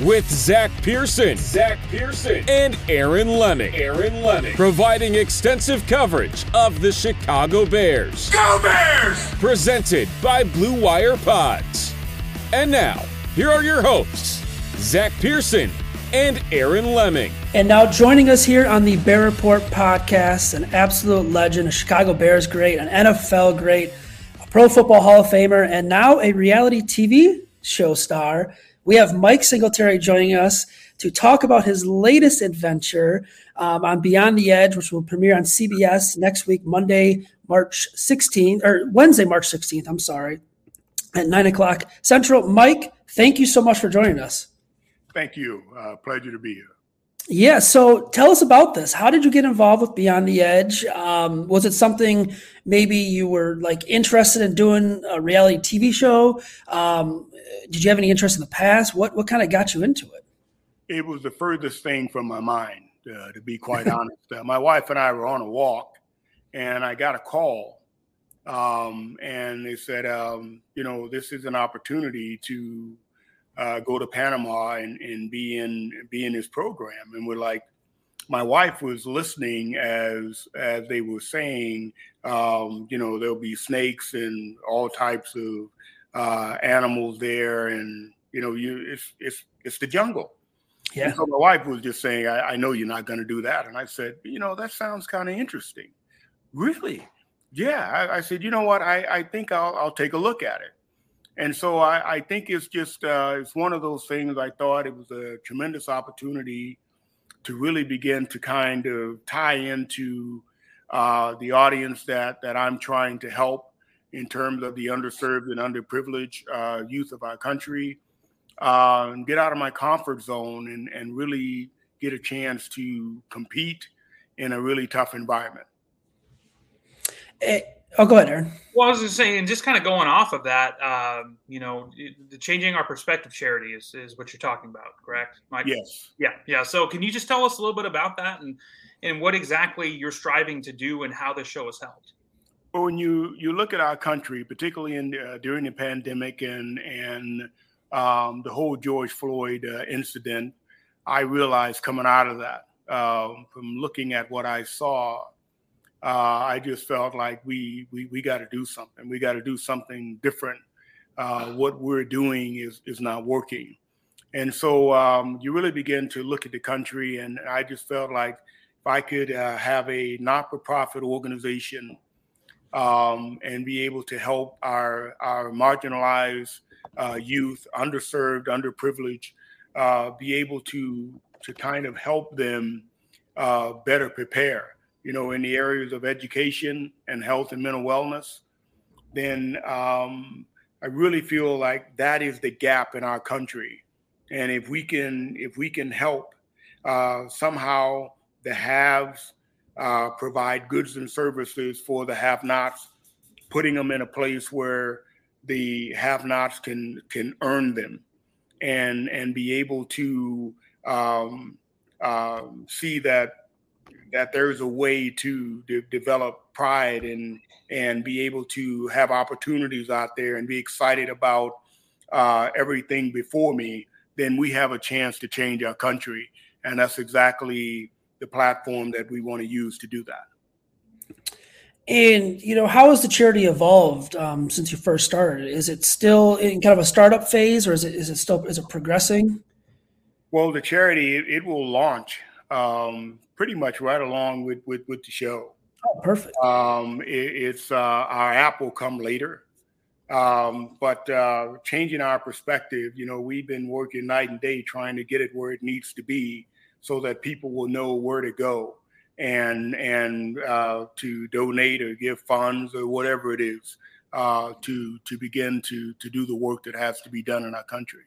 with Zach Pearson, Zach Pearson, and Aaron Leming. Aaron Leming, providing extensive coverage of the Chicago Bears. Go Bears! Presented by Blue Wire Pods. And now, here are your hosts, Zach Pearson and Aaron Leming. And now joining us here on the Bear Report podcast, an absolute legend, a Chicago Bears great, an NFL great, a Pro Football Hall of Famer, and now a reality TV show star. We have Mike Singletary joining us to talk about his latest adventure um, on Beyond the Edge, which will premiere on CBS next week, Monday, March 16th, or Wednesday, March 16th. I'm sorry, at nine o'clock Central. Mike, thank you so much for joining us. Thank you. Uh, pleasure to be here. Yeah. So tell us about this. How did you get involved with Beyond the Edge? Um, was it something maybe you were like interested in doing a reality TV show? Um, did you have any interest in the past? What what kind of got you into it? It was the furthest thing from my mind, uh, to be quite honest. Uh, my wife and I were on a walk, and I got a call, um, and they said, um, you know, this is an opportunity to uh, go to Panama and, and be in be in this program. And we're like, my wife was listening as as they were saying, um, you know, there'll be snakes and all types of uh, animals there, and you know, you it's it's it's the jungle. Yeah. And so my wife was just saying, I, I know you're not going to do that, and I said, you know, that sounds kind of interesting. Really? Yeah. I, I, said, you know what? I, I think I'll I'll take a look at it. And so I, I think it's just uh, it's one of those things. I thought it was a tremendous opportunity to really begin to kind of tie into uh, the audience that that I'm trying to help in terms of the underserved and underprivileged uh, youth of our country, uh, and get out of my comfort zone and and really get a chance to compete in a really tough environment. It- Oh, go ahead, Aaron. Well, I was just saying, just kind of going off of that, um, you know, the changing our perspective charity is, is what you're talking about, correct, Mike? Yes. Yeah, yeah. So, can you just tell us a little bit about that and and what exactly you're striving to do and how this show has helped? Well, when you you look at our country, particularly in uh, during the pandemic and and um, the whole George Floyd uh, incident, I realized coming out of that, um, from looking at what I saw uh, I just felt like we we, we got to do something. We got to do something different. Uh, what we're doing is is not working, and so um, you really begin to look at the country. And I just felt like if I could uh, have a not-for-profit organization um, and be able to help our our marginalized uh, youth, underserved, underprivileged, uh, be able to to kind of help them uh, better prepare you know, in the areas of education and health and mental wellness, then um, I really feel like that is the gap in our country. And if we can, if we can help uh, somehow the haves uh, provide goods and services for the have-nots, putting them in a place where the have-nots can can earn them, and and be able to um, um, see that that there's a way to de- develop pride and and be able to have opportunities out there and be excited about uh, everything before me, then we have a chance to change our country. And that's exactly the platform that we want to use to do that. And you know, how has the charity evolved um, since you first started? Is it still in kind of a startup phase, or is it is it still is it progressing? Well, the charity it, it will launch um, pretty much right along with with, with the show. Oh, perfect. Um, it, it's uh, our app will come later, um, but uh, changing our perspective. You know, we've been working night and day trying to get it where it needs to be, so that people will know where to go and and uh, to donate or give funds or whatever it is uh, to to begin to to do the work that has to be done in our country.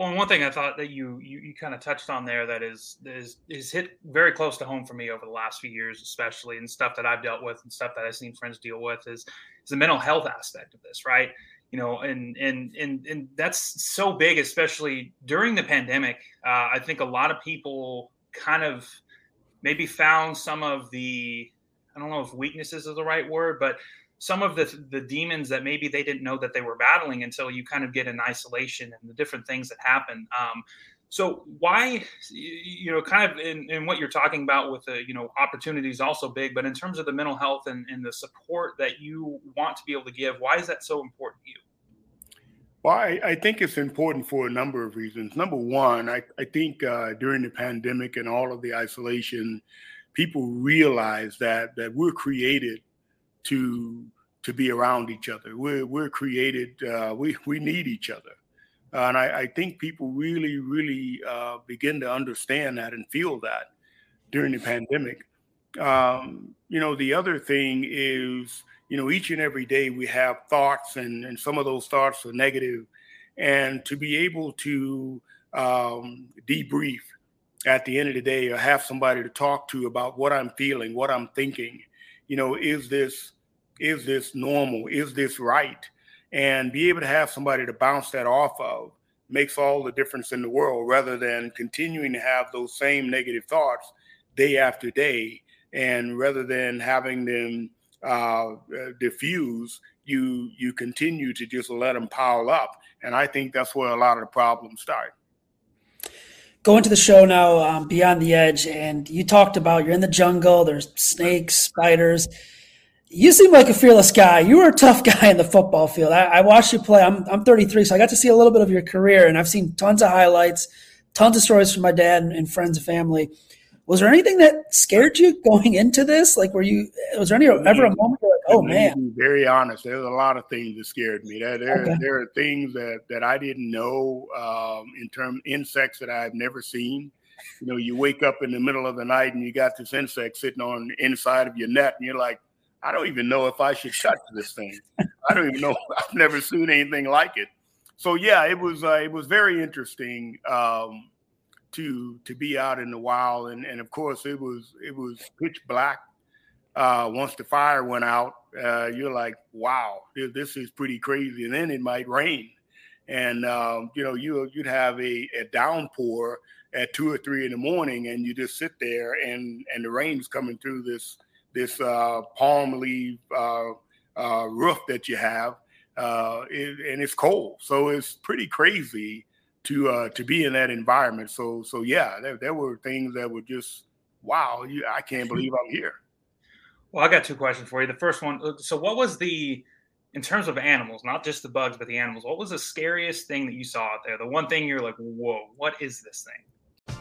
Well, one thing I thought that you, you you kind of touched on there that is is is hit very close to home for me over the last few years, especially and stuff that I've dealt with and stuff that I've seen friends deal with is is the mental health aspect of this, right? You know, and and and and that's so big, especially during the pandemic. Uh, I think a lot of people kind of maybe found some of the I don't know if weaknesses is the right word, but some of the the demons that maybe they didn't know that they were battling until you kind of get in isolation and the different things that happen. Um, so why, you know, kind of in, in what you're talking about with the, you know, opportunities also big, but in terms of the mental health and, and the support that you want to be able to give, why is that so important to you? Well, I, I, think it's important for a number of reasons. Number one, I, I think uh, during the pandemic and all of the isolation, people realize that that we're created to to be around each other. We're we're created. Uh, we we need each other, uh, and I, I, think people really really uh, begin to understand that and feel that during the pandemic. Um, you know, the other thing is you know, each and every day we have thoughts, and, and some of those thoughts are. And to be able to um, debrief at the end of the day or have somebody to talk to about what I'm feeling, what I'm thinking, you know, is this is this normal? Is this right? And be able to have somebody to bounce that off of makes all the difference in the world rather than continuing to have those same negative thoughts day after day. And rather than having them uh, diffuse, you you continue to just let them pile up, and I think that's where a lot of the problems start. Going to the show now, um, Beyond the Edge, and you talked about you're in the jungle. There's snakes, spiders. You seem like a fearless guy. You were a tough guy in the football field. I, I watched you play. I'm I'm 33, so I got to see a little bit of your career, and I've seen tons of highlights, tons of stories from my dad and, and friends and family was there anything that scared you going into this? Like, were you, was there any ever a moment oh man? very honest. There's a lot of things that scared me. There, there, okay. there are things that, that I didn't know um, in terms insects that I've never seen. You know, you wake up in the middle of the night and you got this insect sitting on the inside of your net, and you're like, I don't even know if I should touch this thing. I don't even know. I've never seen anything like it. So yeah, it was uh, it was very interesting. Um, to to be out in the wild and and of course it was it was pitch black uh, once the fire went out uh, you're like wow this is pretty crazy and then it might rain and um, you know you you'd have a, a downpour at two or three in the morning and you just sit there and and the rain's coming through this this uh, palm leaf uh, uh, roof that you have uh, it, and it's cold so it's pretty crazy to uh, to be in that environment. So so yeah, there, there were things that were just wow. You, I can't believe I'm here. Well, I got two questions for you. The first one, uh, so what was the in terms of animals, not just the bugs, but the animals, what was the scariest thing that you saw out there? The one thing you're like, whoa, what is this thing?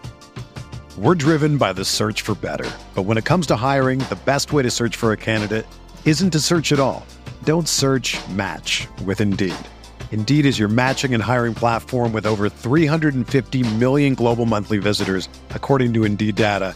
We're driven by the search for better. But when it comes to hiring, the best way to search for a candidate isn't to search at all. Don't search match with Indeed. Indeed is your matching and hiring platform with over 350 million global monthly visitors, according to Indeed data,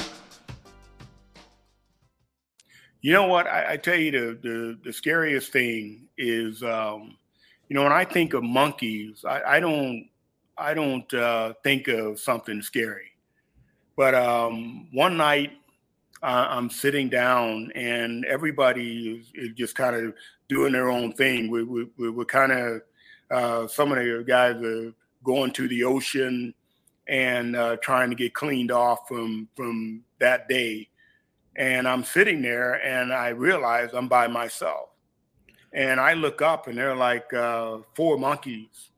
You know what? I, I tell you, the, the, the scariest thing is, um, you know, when I think of monkeys, I, I don't I don't uh, think of something scary. But um, one night uh, I'm sitting down and everybody is, is just kind of doing their own thing. We, we, we were kind of, uh, some of the guys are going to the ocean and uh, trying to get cleaned off from, from that day. And I'm sitting there and I realize I'm by myself. And I look up and they're like uh, four monkeys.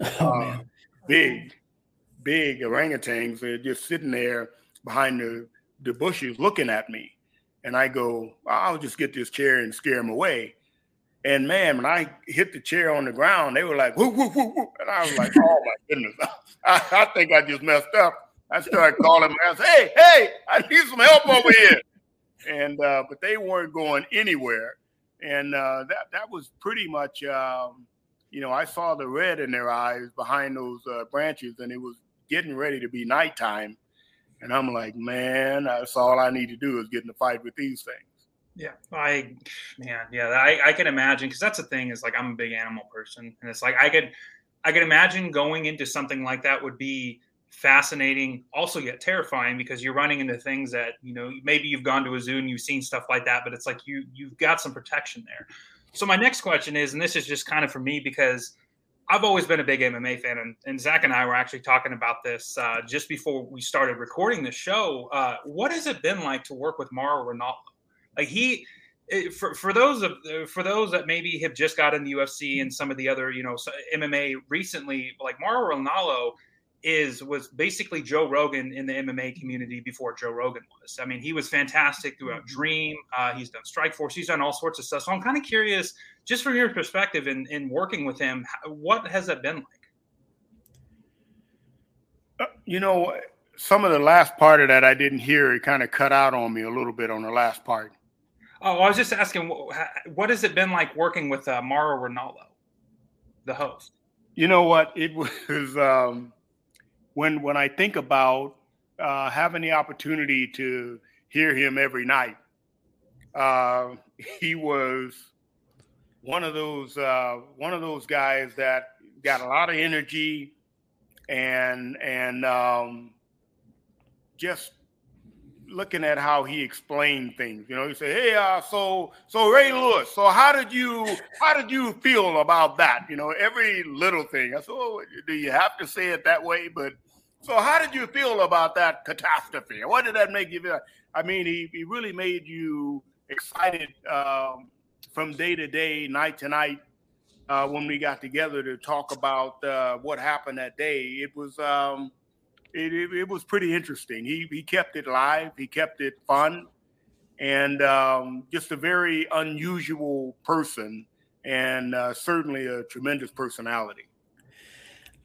Oh, uh, big, big orangutans. They're just sitting there behind the, the bushes looking at me. And I go, I'll just get this chair and scare them away. And man, when I hit the chair on the ground, they were like, whoo, whoo, whoo, whoo. And I was like, oh my goodness. I, I think I just messed up. I started calling them. I said, hey, hey, I need some help over here. And, uh, but they weren't going anywhere. And uh, that, that was pretty much, um, you know, I saw the red in their eyes behind those uh, branches, and it was getting ready to be nighttime. And I'm like, man, that's all I need to do is get in the fight with these things. Yeah, I, man, yeah, I, I can imagine because that's the thing is like I'm a big animal person, and it's like I could, I could imagine going into something like that would be fascinating, also yet terrifying because you're running into things that you know maybe you've gone to a zoo and you've seen stuff like that, but it's like you you've got some protection there. So my next question is, and this is just kind of for me because I've always been a big MMA fan, and, and Zach and I were actually talking about this uh, just before we started recording the show. Uh, what has it been like to work with Mauro Ranallo? Like he, eh, for for those of for those that maybe have just got in the UFC and some of the other you know MMA recently, like Mauro Ranallo is was basically Joe Rogan in the MMA community before Joe Rogan was. I mean, he was fantastic throughout mm-hmm. Dream. Uh, he's done Strikeforce. He's done all sorts of stuff. So I'm kind of curious, just from your perspective in, in working with him, what has that been like? Uh, you know, some of the last part of that I didn't hear. It kind of cut out on me a little bit on the last part. Oh, I was just asking, what has it been like working with uh, Mauro Ranallo, the host? You know what? It was. Um, when when I think about uh, having the opportunity to hear him every night, uh, he was one of those uh, one of those guys that got a lot of energy and and um, just looking at how he explained things. You know, he said, "Hey, uh, so so Ray Lewis, so how did you how did you feel about that? You know, every little thing." I said, "Oh, do you have to say it that way?" But so, how did you feel about that catastrophe? What did that make you feel? I mean, he, he really made you excited um, from day to day, night to night, uh, when we got together to talk about uh, what happened that day. It was um, it, it, it, was pretty interesting. He he kept it live. He kept it fun, and um, just a very unusual person, and uh, certainly a tremendous personality.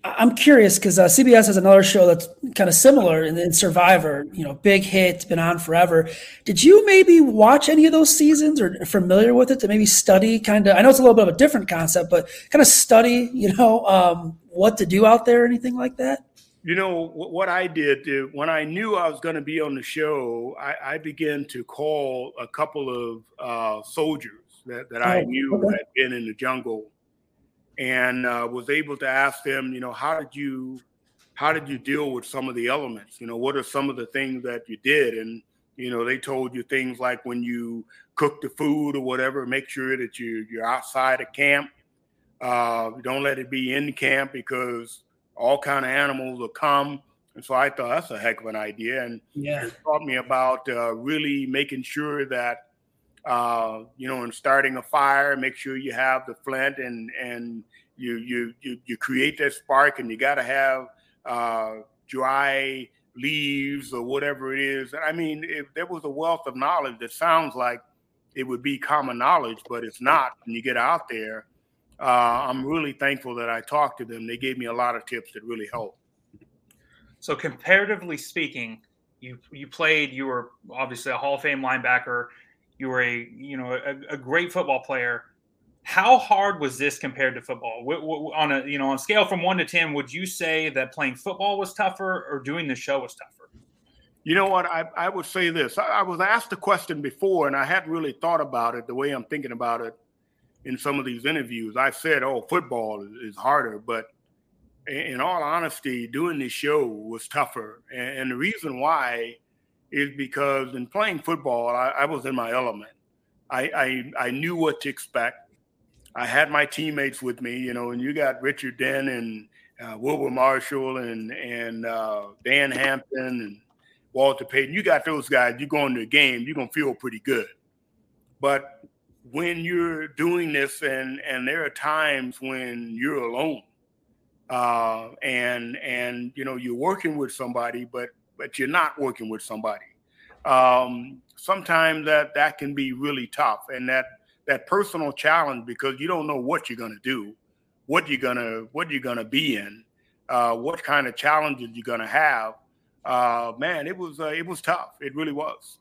I'm curious because uh, CBS has another show that's kind of similar in, in, Survivor. You know, big hit, been on forever. Did you maybe watch any of those seasons or familiar with it to maybe study? Kind of, I know it's a little bit of a different concept, but kind of study. You know, um, what to do out there, anything like that. You know what I did uh, when I knew I was going to be on the show. I, I, began to call a couple of uh, soldiers that, that oh, I knew okay. had been in the jungle and uh, was able to ask them, you know, how did you how did you deal with some of the elements? You know, what are some of the things that you did? And you know, they told you things like when you cook the food or whatever, make sure that you you're outside of camp. Uh, don't let it be in camp because all kind of animals will come. And so I thought that's a heck of an idea, and yeah. it taught me about uh, really making sure that uh, you know, in starting a fire, make sure you have the flint and and you you you, you create that spark, and you got to have uh, dry leaves or whatever it is. I mean, if there was a wealth of knowledge that sounds like it would be common knowledge, but it's not. When you get out there, uh, I'm really thankful that I talked to them. They gave me a lot of tips that really helped. So, comparatively speaking, You you played. You were obviously a Hall of Fame linebacker. You were a you know a, a great football player. How hard was this compared to football? On a you know on a scale from one to ten, would you say that playing football was tougher or doing the show was tougher? You know what? I, I would say this. I, I was asked the question before, and I hadn't really thought about it the way I'm thinking about it in some of these interviews. I said, "Oh, football is, is harder," but in all honesty, doing this show was tougher. And, the reason why is because in playing football, I, I was in my element. I, I, I knew what to expect. I had my teammates with me, you know, and you got Richard Dent and uh, Wilber Marshall and and uh, Dan Hampton and Walter Payton. You got those guys. You go into a game, you're gonna feel pretty good. But when you're doing this, and and there are times when you're alone, uh, and and you know you're working with somebody, but but you're not working with somebody. Um, sometimes that that can be really tough, and that that personal challenge because you don't know what you're going to do, what you're gonna what you're gonna be in, uh, what kind of challenges you're going to have. Uh, man, it was uh, it was tough. It really was.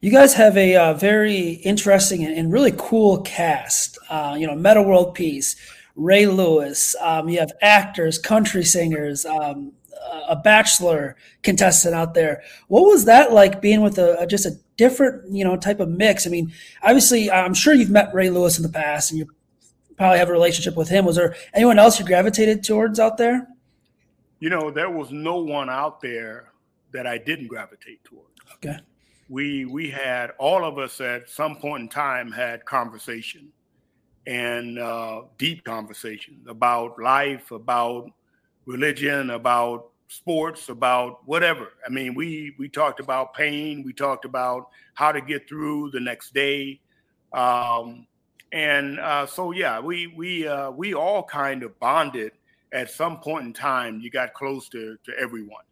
You guys have a uh, very interesting and, and, really cool cast. Uh, you know, Metta World Peace, Ray Lewis. Um, you have actors, country singers, um, a bachelor contestant out there. What was that like being with a, a, just a different, you know, type of mix? I mean, obviously, I'm sure you've met Ray Lewis in the past, and you probably have a relationship with him. Was there anyone else you gravitated towards out there? You know, there was no one out there that I didn't gravitate towards. Okay. We we had all of us at some point in time had conversation and uh, deep conversations about life, about religion, about sports, about whatever. I mean, we we talked about pain, we talked about how to get through the next day, um, and uh, so yeah, we we uh, we all kind of bonded at some point in time. You got close to to everyone.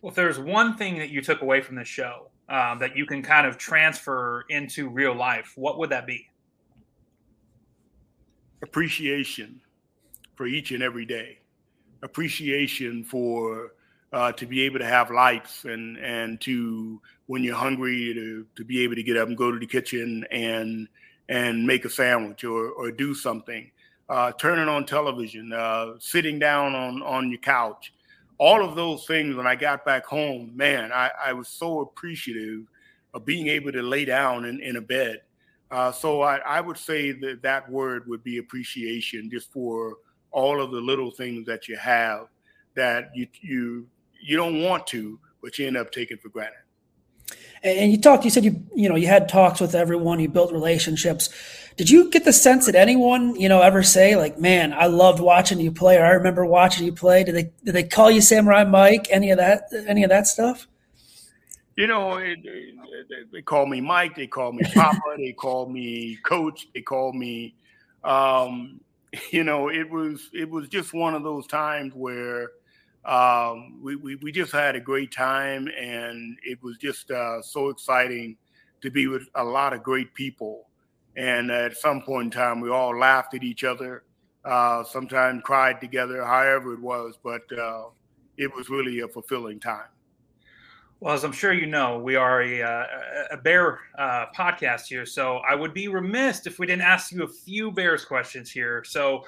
Well, if there's one thing that you took away from the show um, that you can kind of transfer into real life, what would that be? appreciation for each and every day, appreciation for uh, to be able to have lights and and to when you're hungry to to be able to get up and go to the kitchen and and make a sandwich or or do something, uh, turning on television, uh, sitting down on on your couch, all of those things. When I got back home, man, I, I was so appreciative of being able to lay down in, in a bed uh, so I, I, would say that that word would be appreciation, just for all of the little things that you have that you you you don't want to, but you end up taking for granted. And you talked. You said you you know you had talks with everyone. You built relationships. Did you get the sense that anyone you know ever say like, "Man, I loved watching you play," or "I remember watching you play"? Did they did they call you Samurai Mike? Any of that? Any of that stuff? You know, it, it, they call me Mike, they call me Papa, they call me Coach, they call me. Um, you know, it was it was just one of those times where um, we, we, we just had a great time, and it was just uh, so exciting to be with a lot of great people. And at some point in time, we all laughed at each other, uh, sometimes cried together, however it was, but uh, it was really a fulfilling time. Well, as I'm sure you know, we are a, uh, a Bear uh, podcast here, so I would be remiss if we didn't ask you a few Bears questions here. So,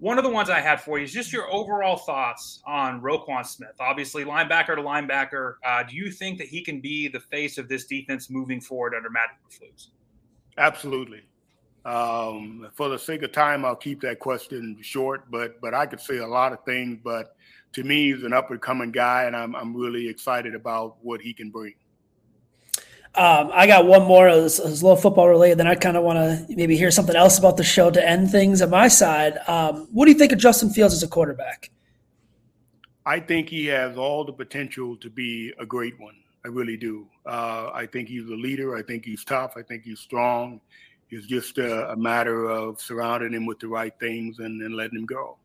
one of the ones I had for you is just your overall thoughts on Roquan Smith. Obviously, linebacker to linebacker. Uh, do you think that he can be the face of this defense moving forward under Matt Eberflus? Absolutely. Um, for the sake of time, I'll keep that question short, but but I could say a lot of things, but to me, he's an up and coming guy, and I'm I'm really excited about what he can bring. Um, I got one more as, a little football related. Then I kind of want to maybe hear something else about the show to end things on my side. Um, what do you think of Justin Fields as a quarterback? I think he has all the potential to be a great one. I really do. Uh, I think he's a leader. I think he's tough. I think he's strong. It's just a, a matter of surrounding him with the right things and, and letting him go.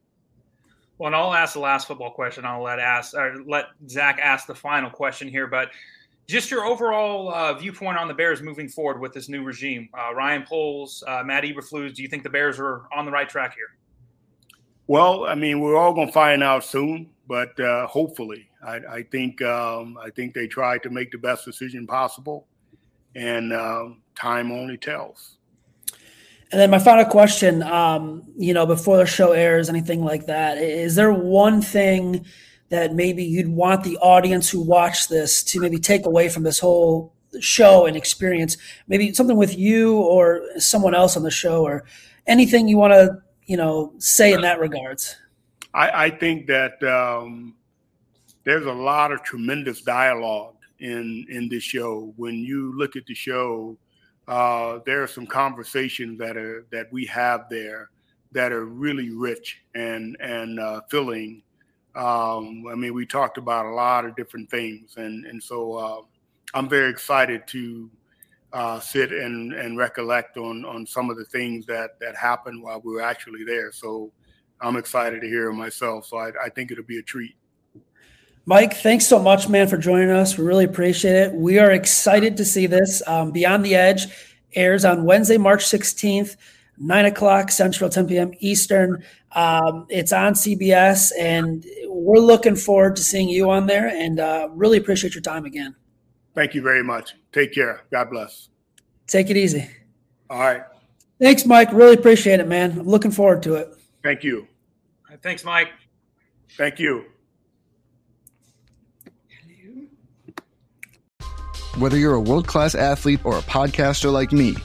Well, and I'll ask the last football question. I'll let ask or let Zach ask the final question here, but just your overall uh, viewpoint on the Bears moving forward with this new regime. Uh, Ryan Poles, uh, Matt Eberflus. Do you think the Bears are on the right track here? Well, I mean, we're all going to find out soon. but uh, hopefully, I, I think um, I think they tried to make the best decision possible, and um, time only tells. And then my final question, um, you know, before the show airs, anything like that, is there one thing that maybe you'd want the audience who watch this to maybe take away from this whole show and experience? Maybe something with you or someone else on the show, or anything you want to, you know, say in that regards. I, I think that um, there's a lot of tremendous dialogue in in this show. When you look at the show uh, there are some conversations that are that we have there that are really rich and and uh, filling. Um, I mean, we talked about a lot of different things, and and so uh, I'm very excited to uh, sit and and recollect on on some of the things that that happened while we were actually there. So I'm excited to hear myself. So I, I think it'll be a treat. Mike, thanks so much, man, for joining us. We really appreciate it. We are excited to see this. Um, Beyond the Edge airs on Wednesday, March 16th, 9 o'clock Central, 10 p.m. Eastern. Um, it's on CBS, and we're looking forward to seeing you on there and uh, really appreciate your time again. Thank you very much. Take care. God bless. Take it easy. All right. Thanks, Mike. Really appreciate it, man. I'm looking forward to it. Thank you. Thanks, Mike. Thank you. Whether you're a world class athlete or a podcaster like me,